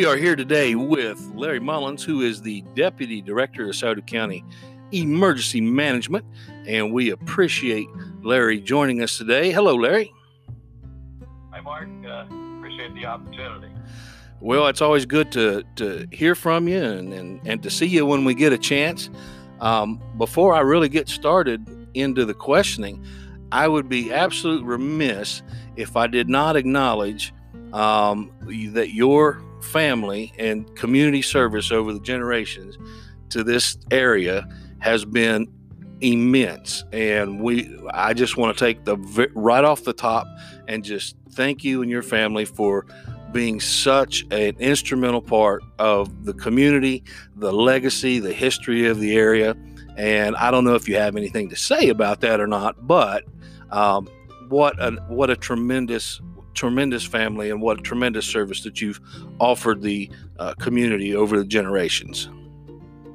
We are here today with Larry Mullins, who is the Deputy Director of Scioto County Emergency Management, and we appreciate Larry joining us today. Hello, Larry. Hi, Mark. Uh, appreciate the opportunity. Well, it's always good to, to hear from you and, and, and to see you when we get a chance. Um, before I really get started into the questioning, I would be absolutely remiss if I did not acknowledge um, that your family and community service over the generations to this area has been immense. And we i just want to take the right off the top and just thank you and your family for being such an instrumental part of the community the legacy the history of the area. And i don't know if you have anything to say about that or not but um, what a what a tremendous tremendous family and what a tremendous service that you've offered the uh, community over the generations.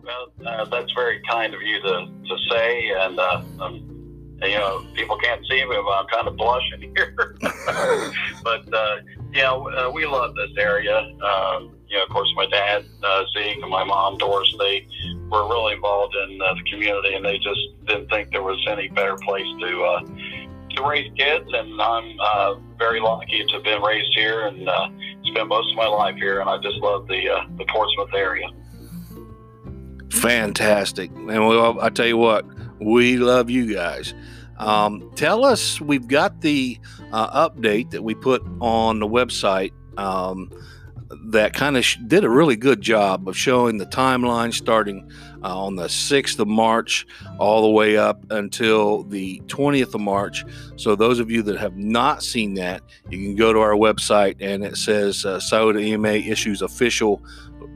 Well, uh, that's very kind of you to, to say, and uh, um, you know, people can't see me, but I'm kind of blushing here. but uh, yeah, uh, we love this area. Um, you know, of course, my dad uh, Zeke and my mom Doris, they were really involved in the community, and they just didn't think there was any better place to to raise kids, and I'm uh, very lucky to have been raised here and uh, spent most of my life here, and I just love the uh, the Portsmouth area. Fantastic, and well, I tell you what, we love you guys. Um, tell us, we've got the uh, update that we put on the website. Um, that kind of sh- did a really good job of showing the timeline starting uh, on the 6th of March all the way up until the 20th of March. So, those of you that have not seen that, you can go to our website and it says uh, Scioto EMA issues official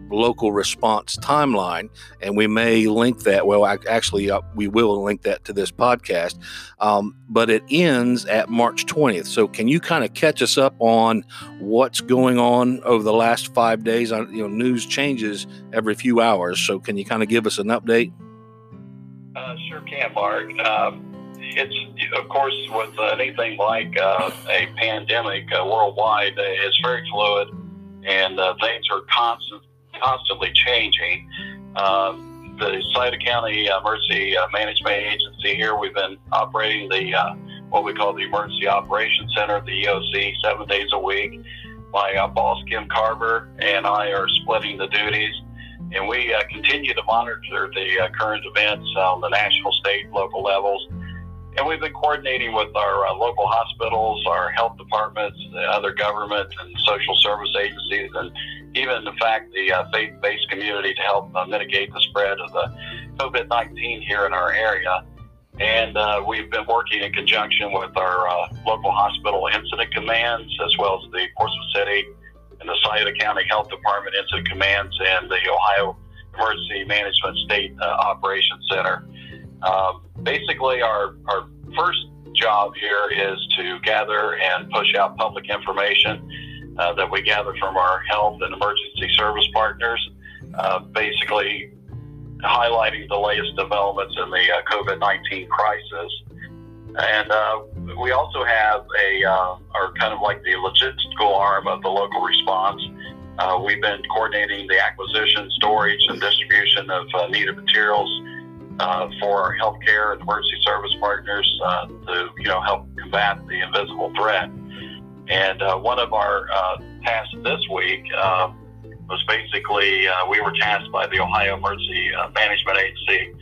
local response timeline, and we may link that. Well, actually, uh, we will link that to this podcast, um, but it ends at March 20th. So, can you kind of catch us up on what's going on over the last five days? You know, news changes every few hours. So, can you kind of give us an update? Uh, sure can, Mark. Um, it's of course with anything like uh, a pandemic uh, worldwide, it's very fluid, and uh, things are constant constantly changing. Um, the Scioto County Emergency uh, Management Agency here, we've been operating the uh, what we call the Emergency Operations Center, the EOC, seven days a week. My uh, boss, Kim Carver, and I are splitting the duties, and we uh, continue to monitor the uh, current events on the national, state, local levels. And we've been coordinating with our uh, local hospitals, our health departments, other government and social service agencies, and even in fact the uh, faith-based community to help uh, mitigate the spread of the COVID-19 here in our area. And uh, we've been working in conjunction with our uh, local hospital incident commands, as well as the Portsmouth City and the Scioto County Health Department incident commands and the Ohio Emergency Management State uh, Operations Center. Um, basically, our, our first job here is to gather and push out public information uh, that we gather from our health and emergency service partners, uh, basically highlighting the latest developments in the uh, COVID 19 crisis. And uh, we also have a, uh, or kind of like the logistical arm of the local response. we've been coordinating the acquisition, storage, and distribution of needed materials uh, for our healthcare and emergency service partners uh, to you know help combat the invisible threat. And uh, one of our uh, tasks this week um, was basically uh, we were tasked by the Ohio Emergency uh, Management Agency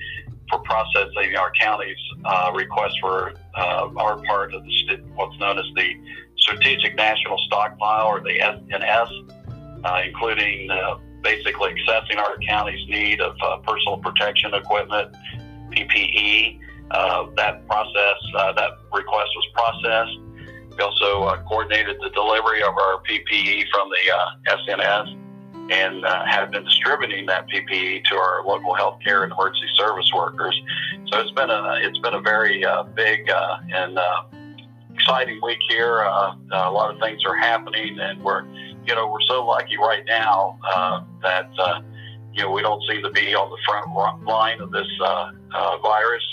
for processing our county's uh, request for uh, our part of the what's known as the Strategic National Stockpile or the SNS, including basically assessing our county's need of personal protection equipment, PPE. that process, that request was processed we also uh, coordinated the delivery of our PPE from the uh, SNS and uh, have been distributing that PPE to our local healthcare and emergency service workers. So it's been a it's been a very uh, big uh, and uh, exciting week here. a lot of things are happening, and we're you know we're so lucky right now that you know we don't seem to be on the front line of this virus,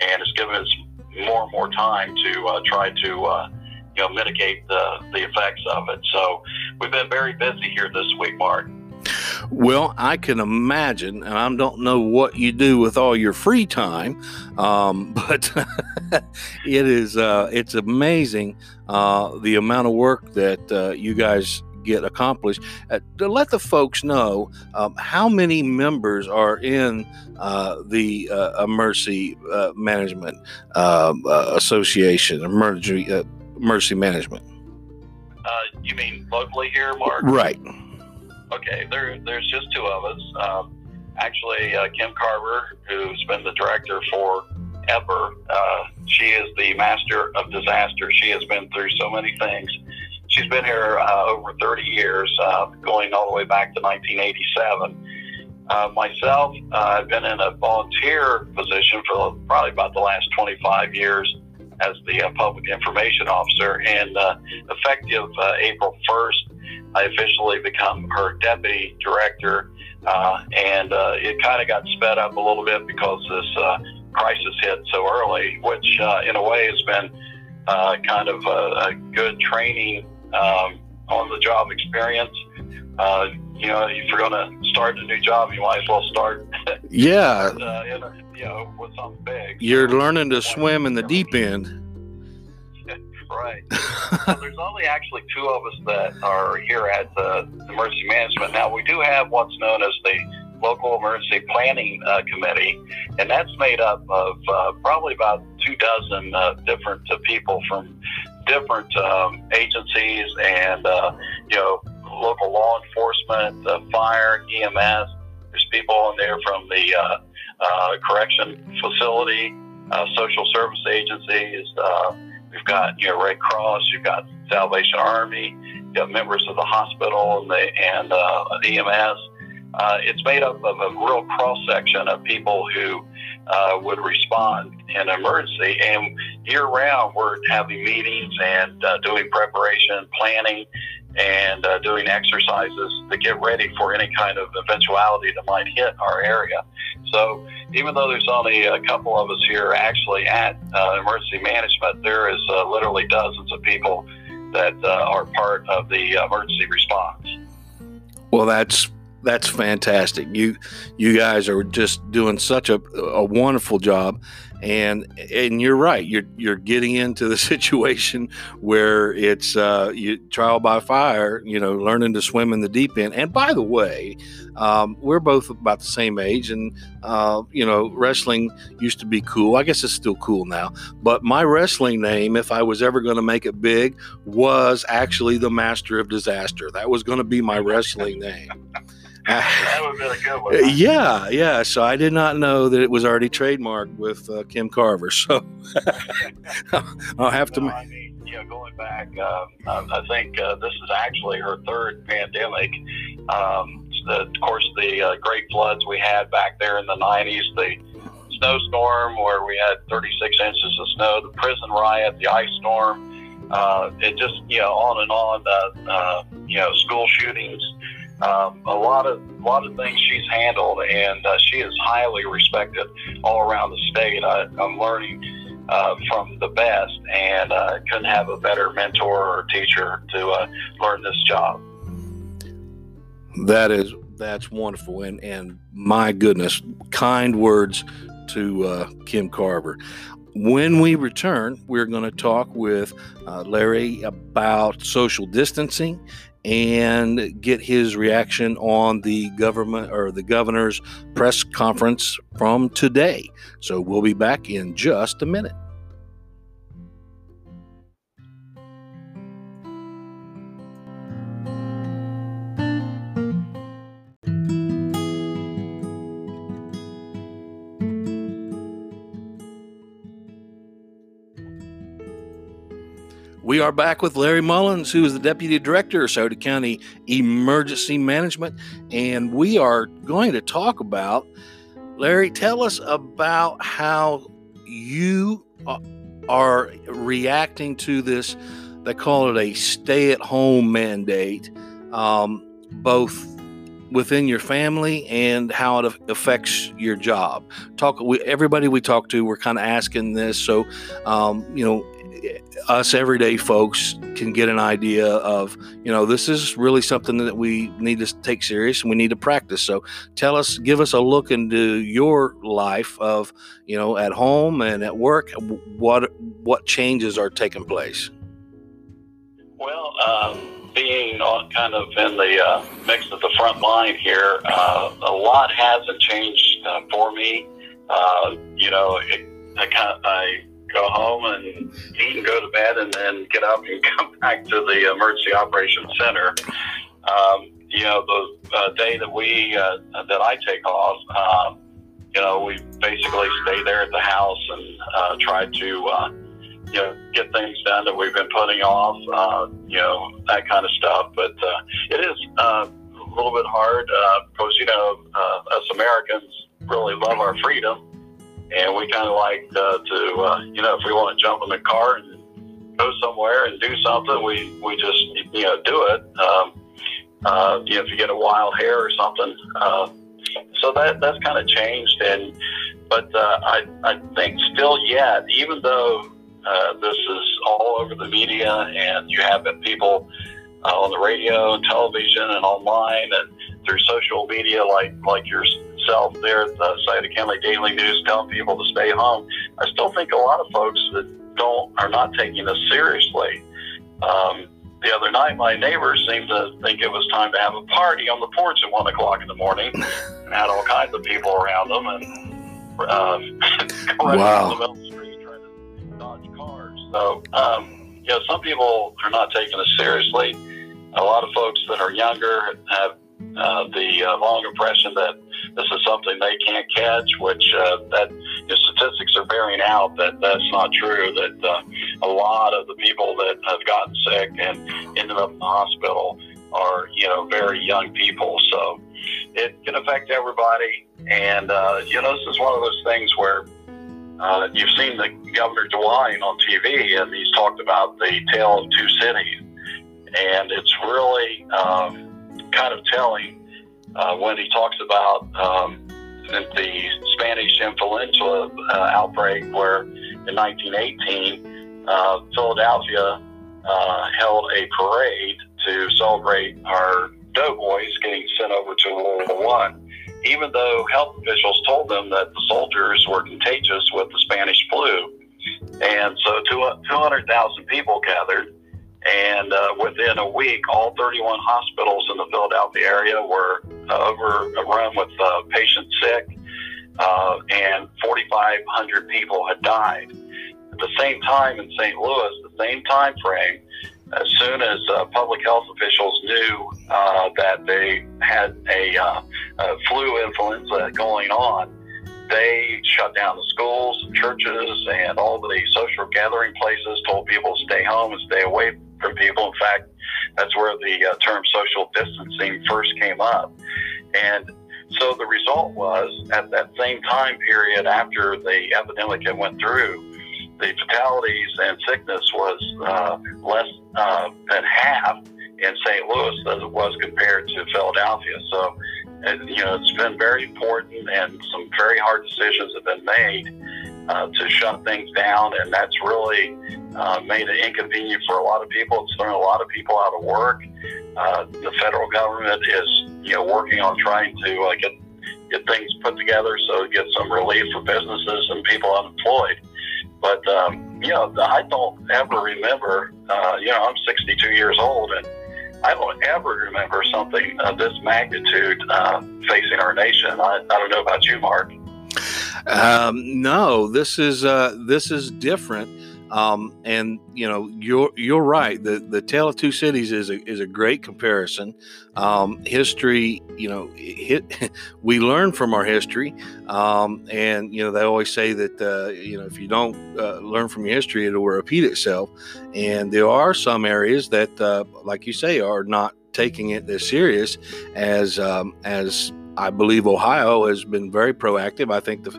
and it's given us more and more time to try to you know, mitigate the, the effects of it. So we've been very busy here this week, Mark. Well, I can imagine, and I don't know what you do with all your free time, um, but it is uh, it's amazing uh, the amount of work that uh, you guys get accomplished. Uh, to let the folks know um, how many members are in uh, the uh, Mercy Management um, Association, Emergency Mercy Management. you mean locally here, Mark? Right. Okay, there, there's just two of us. Um, actually, uh, Kim Carver, who's been the director for ever, uh, she is the master of disaster. She has been through so many things. She's been here uh, over 30 years, uh, going all the way back to 1987. Uh, myself, uh, I've been in a volunteer position for probably about the last 25 years as the uh, public information officer. And uh, effective uh, April 1st, I officially become her deputy director. Uh, and uh, it kind of got sped up a little bit because this uh, crisis hit so early, which uh, in a way has been uh, kind of a, a good training um, on the job experience. Uh, you know, if you're going to start a new job, you might as well start. yeah. in a, you know, with something big. You're learning to swim in the deep end. Right. there's only actually two of us that are here at the emergency management. Now we do have what's known as the local emergency planning uh, committee, and that's made up of uh, probably about two dozen uh, different uh, people from different um, agencies and uh, you know local law enforcement, uh, fire, EMS. There's people in there from the correction facility, uh, social service agencies. Uh, We've got you know Red Cross, you've got Salvation Army, you've got members of the hospital and the and uh, EMS. Uh, it's made up of a real cross section of people who uh, would respond in an emergency. And year round, we're having meetings and uh, doing preparation, planning, and uh, doing exercises to get ready for any kind of eventuality that might hit our area. So even though there's only a couple of us here actually at uh, emergency management, there is uh, literally dozens of people that uh, are part of the emergency response. Well, that's that's fantastic. You you guys are just doing such a, a wonderful job, and and you're right. You're you're getting into the situation where it's uh, you trial by fire. You know, learning to swim in the deep end. And by the way, um, we're both about the same age, and uh, you know, wrestling used to be cool. I guess it's still cool now. But my wrestling name, if I was ever going to make it big, was actually the Master of Disaster. That was going to be my wrestling name. That would have been a good one. Yeah, yeah. So I did not know that it was already trademarked with uh, Kim Carver. So I'll have to. No, I mean, know, going back, um, I think uh, this is actually her third pandemic. Um, the, of course, the uh, great floods we had back there in the 90s, the snowstorm where we had 36 inches of snow, the prison riot, the ice storm, uh, it just, you know, on and on, uh, uh, you know, school shootings um, a lot of a lot of things she's handled, and uh, she is highly respected all around the state. I, am learning uh, from the best, and uh, couldn't have a better mentor or teacher to uh, learn this job. That is that's wonderful, and and my goodness, kind words to uh, Kim Carver. When we return, we're going to talk with uh, Larry about social distancing and get his reaction on the government or the governor's press conference from today. So we'll be back in just a minute. We are back with Larry Mullins, who is the Deputy Director of Scioto County Emergency Management, and we are going to talk about, Larry, tell us about how you are reacting to this. They call it a stay at home mandate, um, both within your family and how it affects your job. Talk. We, everybody we talk to, we're kind of asking this. So, um, you know, us everyday folks can get an idea of, you know, this is really something that we need to take serious and we need to practice. So tell us, give us a look into your life of, you know, at home and at work. What what changes are taking place? Well, um, being kind of in the uh, mix of the front line here, uh, a lot hasn't changed uh, for me. Uh, you know, it, I kind of, I go home and eat and go to bed, and then get up and come back to the emergency operations center. Um, you know, the uh, day that we uh, that I take off, um, you know, we basically stay there at the house and uh, try to. Uh, you know, get things done that we've been putting off, uh, you know, that kind of stuff. But uh, it is uh, a little bit hard uh, because, you know, uh, us Americans really love our freedom and we kind of like uh, to, uh, you know, if we want to jump in the car and go somewhere and do something, we we just you know do it. Um, uh, you know, if you get a wild hair or something, uh, so that that's kind of changed. And but uh, I I think still yet, even though uh, this is all over the media and you have people uh, on the radio and television and online and through social media like like yours myself there at the Scioto County Daily News telling people to stay home. I still think a lot of folks that don't are not taking this seriously. Um, the other night, my neighbors seemed to think it was time to have a party on the porch at one o'clock in the morning, and had all kinds of people around them, and um, wow. the the street trying to dodge cars. So, um, you know, some people are not taking this seriously. A lot of folks that are younger have uh, the uh, long impression that this is something they can't catch, which uh, that the statistics are bearing out that that's not true. That uh, a lot of the people that have gotten sick and ended up in the hospital are you know very young people. So it can affect everybody, and uh, you know this is one of those things where. Uh, you've seen the Governor DeWine on TV, and he's talked about the tale of two cities, and it's really um, kind of telling uh, when he talks about um, the Spanish influenza uh, outbreak, where in 1918, uh, Philadelphia uh, held a parade to celebrate our doughboys getting sent over to World War One, even though health officials told them that the soldiers were contagious with the Spanish flu. And so 200,000 people gathered and uh, within a week, all 31 hospitals in the Philadelphia area were overrun with uh, patients sick, uh, and 4,500 people had died. At the same time in St. Louis, the same time frame, as soon as uh, public health officials knew uh, that they had a, uh, a flu influenza going on, they shut down the schools, churches, and all the social gathering places, told people to stay home and stay away from people. In fact, that's where the uh, term social distancing first came up. And so the result was at that same time period after the epidemic had went through, the fatalities and sickness was uh, less uh, than half in St. Louis as it was compared to Philadelphia. So, and, you know, it's been very important and some very hard decisions have been made uh, to shut things down, and that's really uh, made it inconvenient for a lot of people. It's thrown a lot of people out of work. Uh, the federal government is, you know, working on trying to uh, get get things put together so get some relief for businesses and people unemployed. But um, you know, I don't ever remember. Uh, you know, I'm 62 years old, and I don't ever remember something of this magnitude uh, facing our nation. I, I don't know about you, Mark. Um, no, this is uh, this is different. Um, and you know, you're you're right. The the Tale of Two Cities is a is a great comparison. Um, history, you know, hit, we learn from our history, um, and you know they always say that uh, you know if you don't uh, learn from your history, it will repeat itself. And there are some areas that, uh, like you say, are not taking it as serious as um, as I believe Ohio has been very proactive. I think the,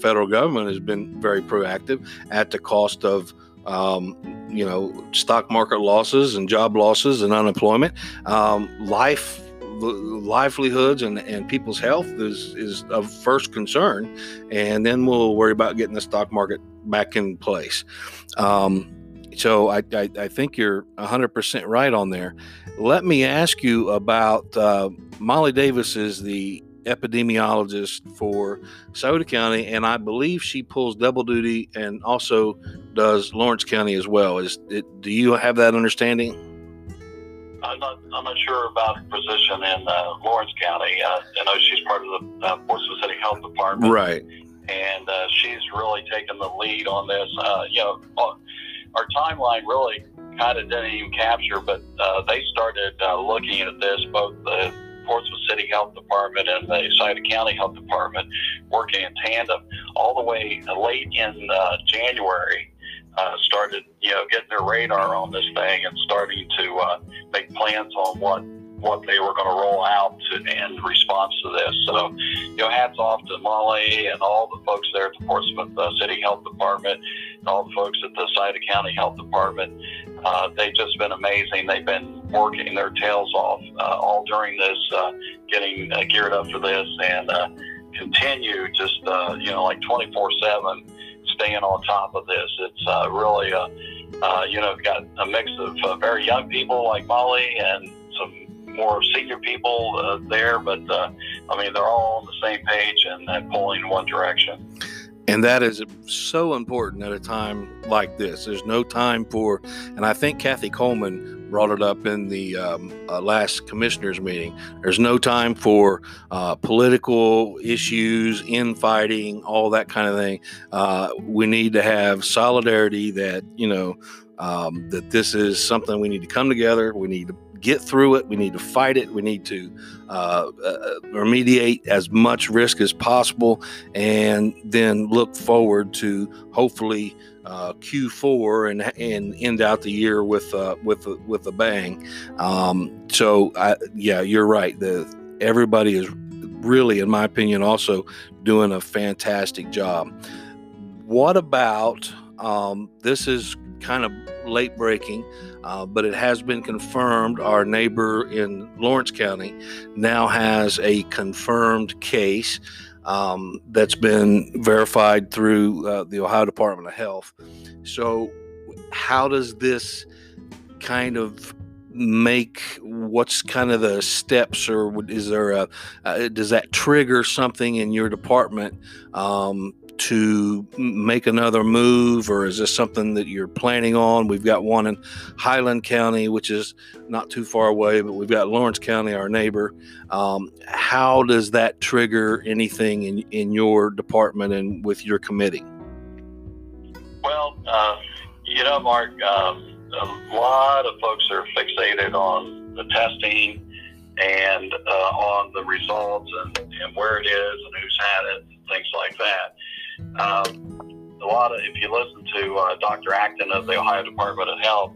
federal government has been very proactive at the cost of um, you know stock market losses and job losses and unemployment. Um, life livelihoods and, and people's health is, is of first concern, and then we'll worry about getting the stock market back in place. Um, so I, I, I, think you're 100% right on there. Let me ask you about uh, Molly Davis is the epidemiologist for Scioto County, and I believe she pulls double duty and also does Lawrence County as well. Is it, do you have that understanding? I'm not, I'm not sure about her position in uh, Lawrence County. Uh, I know she's part of the uh, Portsmouth City Health Department. Right. And uh, she's really taken the lead on this. Uh, you know, uh, our timeline really kind of didn't even capture, but uh, they started uh, looking at this, both the Portsmouth City Health Department and the Scioto County Health Department working in tandem all the way late in uh, January. Uh, started, you know, getting their radar on this thing and starting to uh, make plans on what what they were going to roll out to, in response to this. So, you know, hats off to Molly and all the folks there at the Portsmouth uh, City Health Department, and all the folks at the Scioto County Health Department. Uh, they've just been amazing. They've been working their tails off uh, all during this, uh, getting uh, geared up for this, and uh, continue just uh, you know like 24/7, staying on top of this. It's uh, really a uh, you know got a mix of uh, very young people like Molly and some more senior people uh, there, but uh, I mean they're all on the same page and, and pulling in one direction. And that is so important at a time like this. There's no time for, and I think Kathy Coleman brought it up in the um, uh, last commissioners meeting. There's no time for uh, political issues, infighting, all that kind of thing. Uh, we need to have solidarity that, you know, um, that this is something we need to come together. We need to get through it. We need to fight it. We need to uh, uh, remediate as much risk as possible, and then look forward to hopefully uh, Q4 and and end out the year with uh, with with a bang. Um, so, I, yeah, you're right. The everybody is really, in my opinion, also doing a fantastic job. What about um, this? Is kind of late breaking, uh, but it has been confirmed. Our neighbor in Lawrence County now has a confirmed case um, that's been verified through uh, the Ohio Department of Health. So, how does this kind of make what's kind of the steps or is there a uh, does that trigger something in your department um, to make another move, or is this something that you're planning on? We've got one in Highland County, which is not too far away, but we've got Lawrence County, our neighbor. Um, how does that trigger anything in, in your department and with your committee? Well, uh, you know, Mark, um, a lot of folks are fixated on the testing and uh, on the results and, and where it is and who's had it, and things like that. Um, a lot of, if you listen to uh, Dr. Acton of the Ohio Department of Health,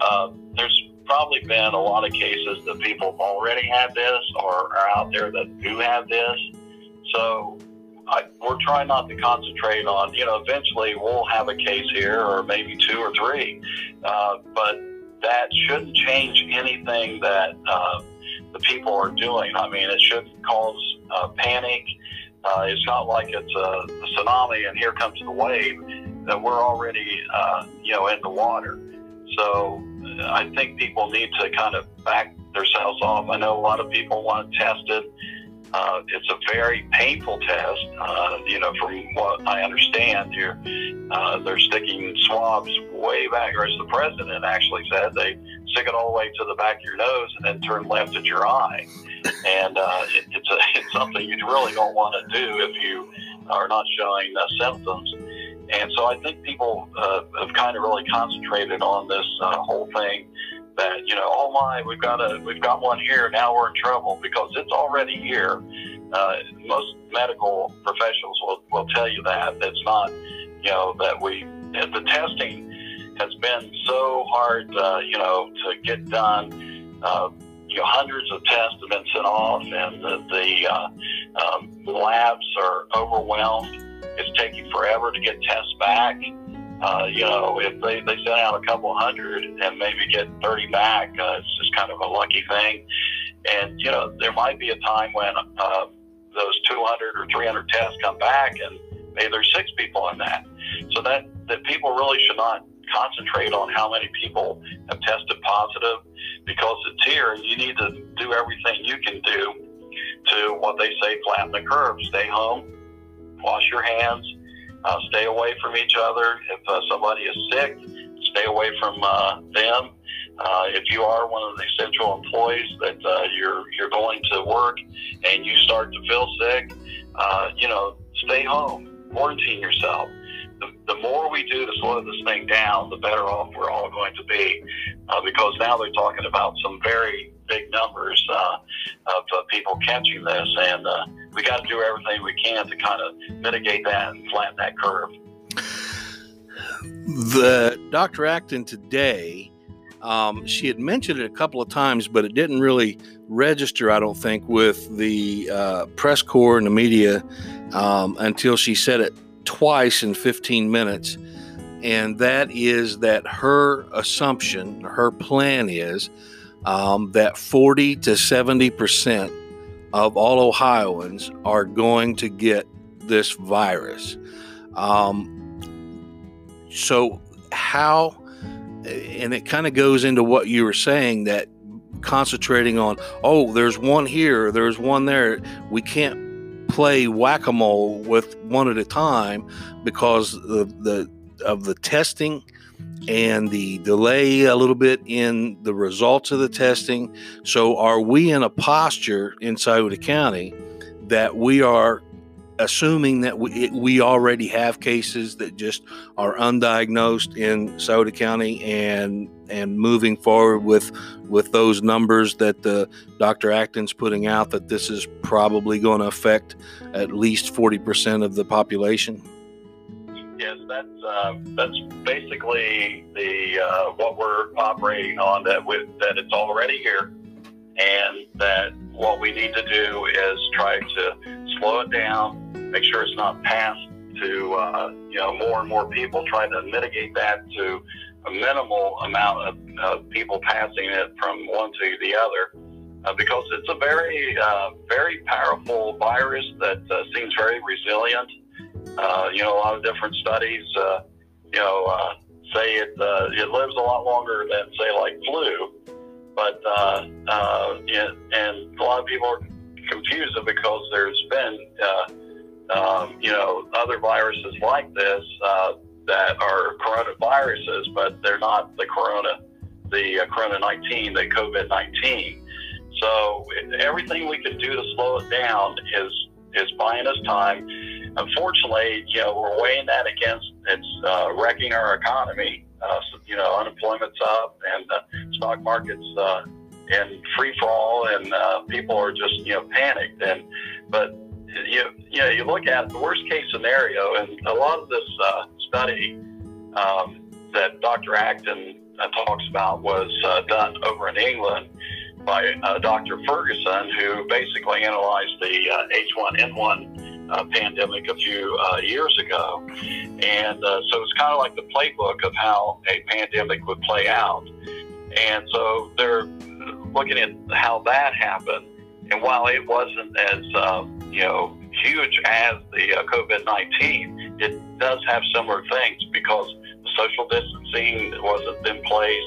uh, there's probably been a lot of cases that people have already had this or are out there that do have this. So I, we're trying not to concentrate on, you know, eventually we'll have a case here or maybe two or three, uh, but that shouldn't change anything that uh, the people are doing. I mean, it shouldn't cause uh, panic. Uh, it's not like it's a, a, tsunami and here comes the wave. That we're already, uh, you know, in the water. So uh, I think people need to kind of back themselves off. I know a lot of people want it. Uh, it's a very painful test. Uh, you know, from what I understand, you're, uh, they're sticking swabs way back, or as the president actually said, they stick it all the way to the back of your nose and then turn left at your eye. And uh, it, it's, a, it's something you really don't want to do if you are not showing uh, symptoms. And so I think people uh, have kind of really concentrated on this uh, whole thing that you know, oh my, we've got a we've got one here. Now we're in trouble because it's already here. Uh, most medical professionals will, will tell you that. It's not, you know, that we the testing has been so hard, uh, you know, to get done. Uh, you know, hundreds of tests have been sent off, and the, the uh, um, labs are overwhelmed. It's taking forever to get tests back. Uh, you know, if they, they send out a couple hundred and maybe get 30 back, uh, it's just kind of a lucky thing. And, you know, there might be a time when uh, those 200 or 300 tests come back and maybe there's six people in that. So that, that people really should not concentrate on how many people have tested positive because it's here you need to do everything you can do to what they say flatten the curve. Stay home, wash your hands, uh, stay away from each other. If uh, somebody is sick, stay away from uh, them. Uh, if you are one of the essential employees that uh, you're you're going to work and you start to feel sick, uh, you know, stay home, quarantine yourself. The, more we do to slow this thing down, the better off we're all going to be, uh, because now they're talking about some very big numbers uh, of uh, people catching this, and uh, we got to do everything we can to kind of mitigate that and flatten that curve. The Dr. Acton today, um, she had mentioned it a couple of times, but it didn't really register, I don't think, with the uh, press corps and the media um, until she said it twice in 15 minutes. And that is that her assumption, her plan is um, that 40 to 70 percent of all Ohioans are going to get this virus. Um, so, how, and it kind of goes into what you were saying that concentrating on, oh, there's one here, there's one there. We can't play whack a mole with one at a time because the, the of the testing and the delay a little bit in the results of the testing. So, are we in a posture in Scioto County that we are assuming that we, we already have cases that just are undiagnosed in Scioto County and and moving forward with with those numbers that the Dr. Acton's putting out that this is probably going to affect at least 40% of the population? Yes, that's uh, that's basically the uh, what we're operating on. That with that it's already here, and that what we need to do is try to slow it down, make sure it's not passed to uh, you know more and more people, trying to mitigate that to a minimal amount of uh, people passing it from one to the other. Uh, because it's a very, uh, very powerful virus that uh, seems very resilient uh, you know, a lot of different studies, uh, you know, uh, say it uh, it lives a lot longer than say like flu, but uh, uh, yeah, and a lot of people are confused because there's been uh, um, you know other viruses like this uh, that are coronaviruses, but they're not the corona, the uh, corona 19, the COVID 19. So everything we can do to slow it down is is buying us time unfortunately, you know, we're weighing that against it's uh, wrecking our economy. Uh, so, you know, unemployment's up and the stock market's uh, in free fall, and uh, people are just you know panicked. And but you you know you look at the worst case scenario, and a lot of this uh, study um, that Dr. Acton uh, talks about was uh, done over in England by uh, Dr. Ferguson, who basically analyzed the uh, H1N1 uh, pandemic a few uh, years ago. And uh, so it's kind of like the playbook of how a pandemic would play out. And so they're looking at how that happened. And while it wasn't as, um, you know, huge as the uh, COVID 19, it does have similar things because the social distancing wasn't in place.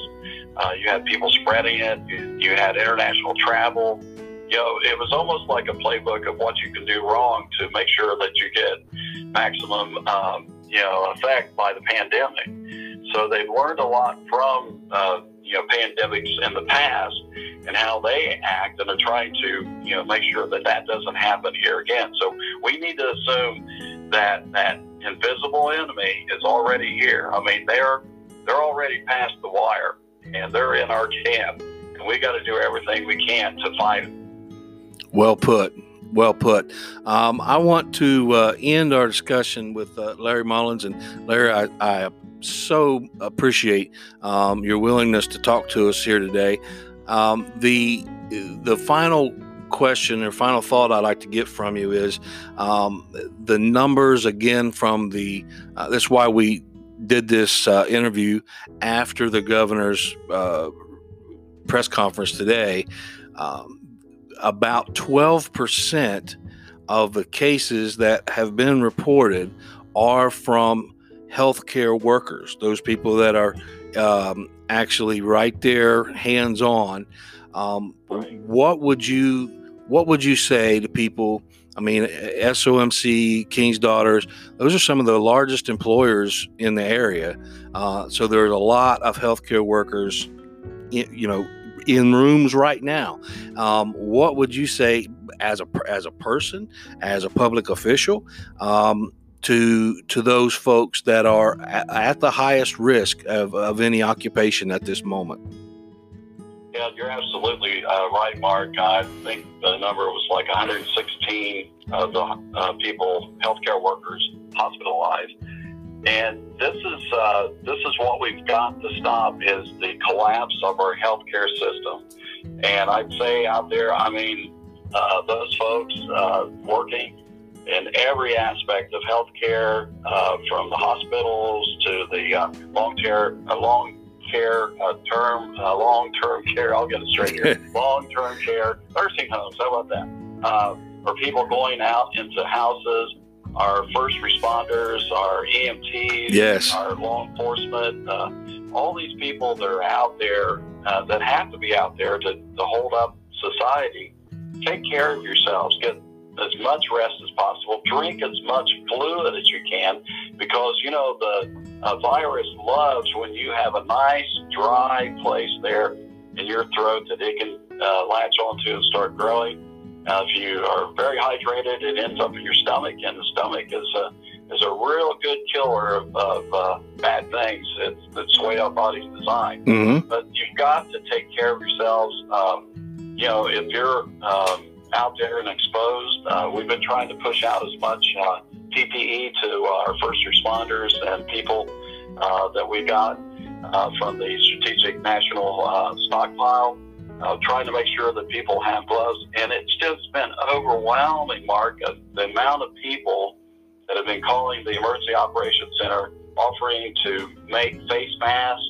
Uh, you had people spreading it. You, you had international travel you know, it was almost like a playbook of what you can do wrong to make sure that you get maximum, um, you know, effect by the pandemic. So they've learned a lot from, uh, you know, pandemics in the past and how they act, and are trying to, you know, make sure that that doesn't happen here again. So we need to assume that that invisible enemy is already here. I mean, they're they're already past the wire, and they're in our camp, and we got to do everything we can to fight well put. Well put. Um, I want to uh, end our discussion with uh, Larry Mullins. And Larry, I, I so appreciate um, your willingness to talk to us here today. Um, the the final question or final thought I'd like to get from you is um, the numbers again from the. Uh, that's why we did this uh, interview after the governor's uh, press conference today. Um, about 12% of the cases that have been reported are from healthcare workers, those people that are um, actually right there, hands on. Um, what would you what would you say to people? I mean, SOMC, King's Daughters, those are some of the largest employers in the area. Uh, so there's a lot of healthcare workers, in, you know, in rooms right now. Um, what would you say as a as a person, as a public official, um, to to those folks that are at, at the highest risk of, of any occupation at this moment? Yeah, you're absolutely uh, right, Mark. I think the number was like 116 of the uh, people, healthcare workers, hospitalized. And this is uh, this is what we've got to stop is the collapse of our healthcare system. And I'd say out there, I mean, uh, those folks uh, working in every aspect of healthcare, uh, from the hospitals to the uh, long care, uh, long care, uh, term, uh, long term care. I'll get it straight here. long term care, nursing homes. How about that? Uh, for people going out into houses, our first responders, our EMTs, yes. our law enforcement, uh, all these people that are out there uh, that have to be out there to, to hold up society. Take care of yourselves. Get as much rest as possible. Drink as much fluid as you can because, you know, the uh, virus loves when you have a nice, dry place there in your throat that it can uh, latch onto and start growing. Uh, if you are very hydrated, it ends up in your stomach, and the stomach is a is a real good killer of, of uh, bad things. It's, it's the way our body's designed. Mm-hmm. But you've got to take care of yourselves. Um, you know, if you're um, out there and exposed. Uh, we've been trying to push out as much uh, PPE to our first responders and people uh, that we got uh, from the Strategic National uh, Stockpile, trying to make sure that people have gloves. And it's just been overwhelming, Mark, the amount of people that have been calling the Emergency Operations Center offering to make face masks,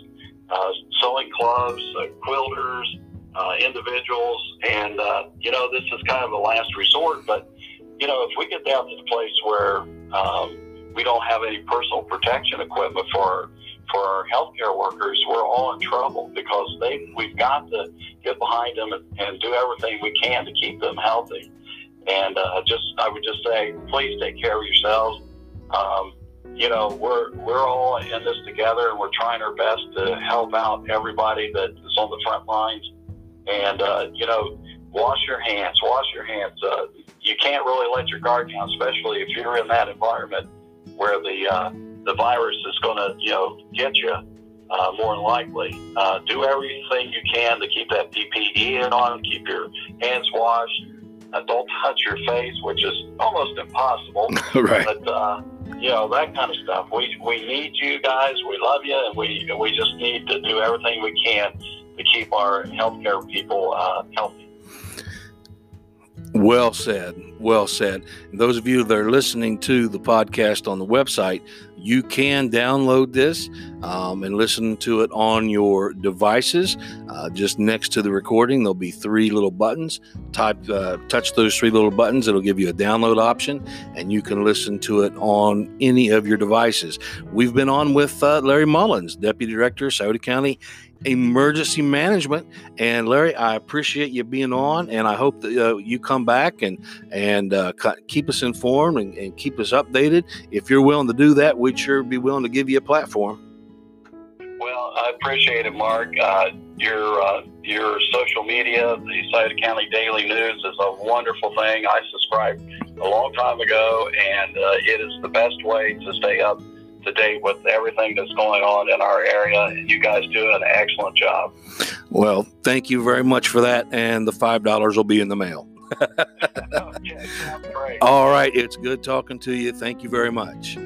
sewing gloves, quilters, uh, individuals. And, uh, you know, this is kind of a last resort. But, you know, if we get down to the place where um, we don't have any personal protection equipment for for our healthcare workers, we're all in trouble because they we've got to get behind them and, and do everything we can to keep them healthy. And uh, just I would just say, please take care of yourselves. Um, you know, we're we're all in this together, and we're trying our best to help out everybody that is on the front lines and uh, you know, wash your hands. Wash your hands. Uh, you can't really let your guard down, especially if you're in that environment where the uh, the virus is going to you know get you. Uh, more than likely, uh, do everything you can to keep that PPE on, keep your hands washed. Uh, don't touch your face, which is almost impossible. right. But uh, you know that kind of stuff. We we need you guys. We love you, and we we just need to do everything we can to keep our healthcare people uh, healthy. Well said. Well said. Those of you that are listening to the podcast on the website, you can download this um, and listen to it on your devices. Uh, just next to the recording, there'll be three little buttons. Type, uh, touch those three little buttons. It'll give you a download option, and you can listen to it on any of your devices. We've been on with uh, Larry Mullins, Deputy Director, Scioto County emergency management. And Larry, I appreciate you being on, and I hope that uh, you come back and and uh, keep us informed and, and, keep us updated. If you're willing to do that, we'd sure be willing to give you a platform. Well, I appreciate it, Mark. Uh, your uh, your social media, the Scioto County Daily News, is a wonderful thing. I subscribed a long time ago, and uh, it is the best way to stay up to date with everything that's going on in our area, and you guys do an excellent job. Well, thank you very much for that, and the five dollars will be in the mail. okay, All right, it's good talking to you. Thank you very much.